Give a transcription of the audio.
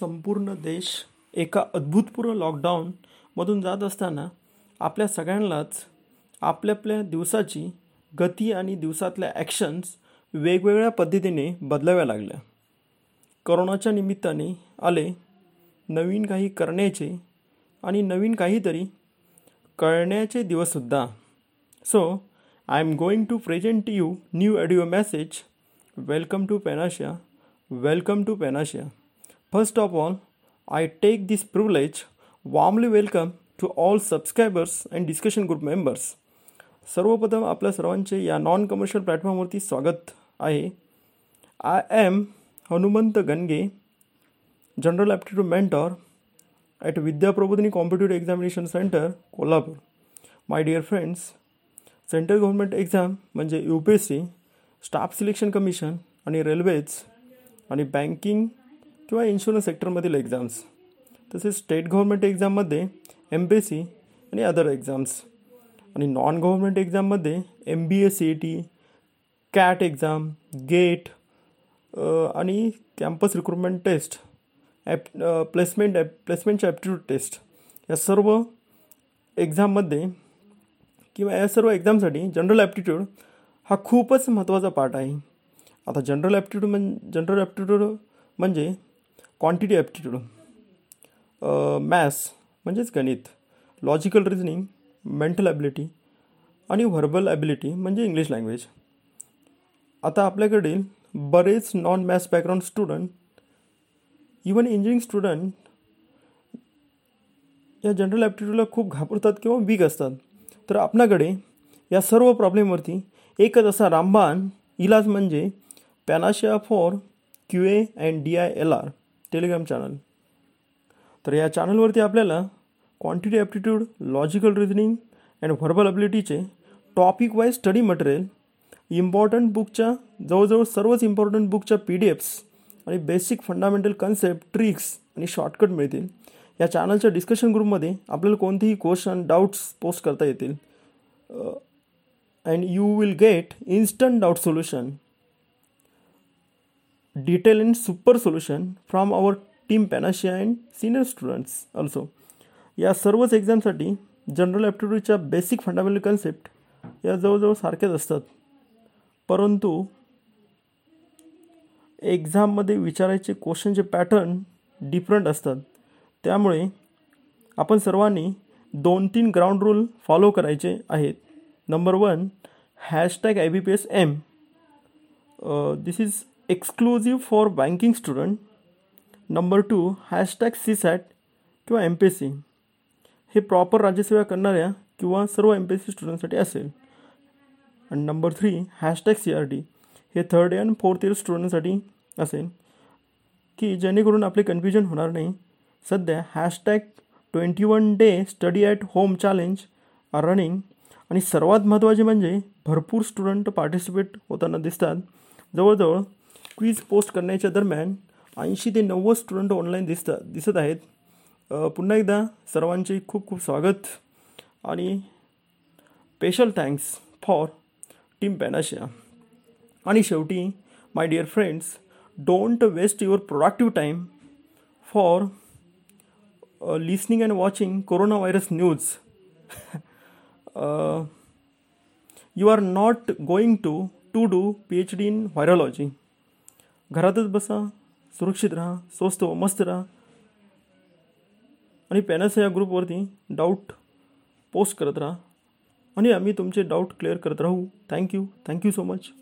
संपूर्ण देश एका अद्भुतपूर्व लॉकडाऊनमधून जात असताना आपल्या सगळ्यांनाच आपल्या आपल्या दिवसाची गती आणि दिवसातल्या ॲक्शन्स वेगवेगळ्या पद्धतीने बदलाव्या लागल्या. करोनाच्या निमित्ताने आले नवीन काही करण्याचे आणि नवीन काहीतरी कळण्याचे दिवससुद्धा so I am going to present you new audio message welcome to Panacea welcome to Panacea first of all, I take this privilege warmly welcome to all subscribers and discussion group members. सर्वप्रथम आपल्या सर्वांचे या non commercial प्लॅटफॉर्मवरती स्वागत आहे I am Hanumant Ganage general aptitude mentor at Vidyaprabodhini competitive examination centre Kolhapur my dear friends central government exam म्हणजे U P S C staff selection commission आणि railways आणि बँकिंग किंवा इन्शुरन्स सेक्टरमधील exams तसेच state government एक्झाममध्ये M P S C आणि other exams आणि non government एक्झाममध्ये M B S C E T CAT exam GATE आणि campus recruitment test app placement app प्लेसमेंटच्या ॲप्टिट्यूड टेस्ट या सर्व एक्झाममध्ये किंवा या सर्व एक्झामसाठी जनरल ॲप्टिट्यूड हा खूपच महत्त्वाचा पार्ट आहे. आता जनरल ॲप्टिट्यूड म्हण जनरल ॲप्टिट्यूड म्हणजे क्वांटिटी ॲप्टिट्यूड मॅथ्स म्हणजेच गणित लॉजिकल रिझनिंग मेंटल ॲबिलिटी आणि व्हर्बल ॲबिलिटी म्हणजे इंग्लिश लँग्वेज आता आपल्याकडील बरेच non maths background student even engineering student या जनरल ॲप्टिट्यूडला खूप घाबरतात किंवा वीक असतात. तर आपल्याकडे या सर्व प्रॉब्लेमवरती एकच असा रामबाण इलाज म्हणजे Panacea for Q A and D I L R Telegram channel तर या चॅनलवरती आपल्याला quantity aptitude logical reasoning and verbal अबिलिटीचे topic wise study material important बुकच्या जवळजवळ सर्वच इम्पॉर्टंट बुकच्या पी डी एफ्स आणि बेसिक फंडामेंटल कन्सेप्ट ट्रिक्स आणि शॉर्टकट मिळतील. या चॅनलच्या डिस्कशन ग्रुपमध्ये आपल्याला कोणतेही क्वेश्चन डाऊट्स पोस्ट करता येतील. And you will get instant doubt solution detail and super solution from our team Panacea and senior students also या सर्वच एक्झामसाठी जनरल ॲप्टिट्यूडच्या बेसिक फंडामेंटल कन्सेप्ट या जवळजवळ सारख्याच असतात. परंतु एक्झाममध्ये विचारायचे क्वेश्चनचे पॅटर्न डिफरंट असतात. त्यामुळे आपण सर्वांनी दोन तीन ग्राउंड रूल फॉलो करायचे आहेत. Number one hashtag I B P S M this is exclusive for banking student number two hashtag C SAT किंवा एम पी एस सी हे प्रॉपर राज्यसेवा करणाऱ्या किंवा सर्व एम पी एस सी स्टुडंटसाठी असेल. आणि number three hashtag C R T हे थर्ड इयर आणि फोर्थ इयर स्टुडंटसाठी असेल. की जेणेकरून आपले कन्फ्युजन होणार नाही. सध्या hashtag twenty one day study at home challenge running आणि सर्वात महत्त्वाचे म्हणजे भरपूर स्टुडंट पार्टिसिपेट होताना दिसतात. जवळजवळ क्वीज पोस्ट करण्याच्या दरम्यान ऐंशी ते नव्वद स्टुडंट ऑनलाईन दिसतात दिसत आहेत. पुन्हा एकदा सर्वांचे खूप खूप स्वागत आणि special thanks for team Panacea आणि शेवटी my dear friends don't waste your productive time for listening and watching corona virus news you are not going to to do P H D in virology घरातच बसा सुरक्षित राहा स्वस्त व मस्त राहा. आणि पॅनस या ग्रुपवरती डाऊट पोस्ट करत राहा. आणि आम्ही तुमचे डाऊट क्लिअर करत राहू. Thank you thank you so much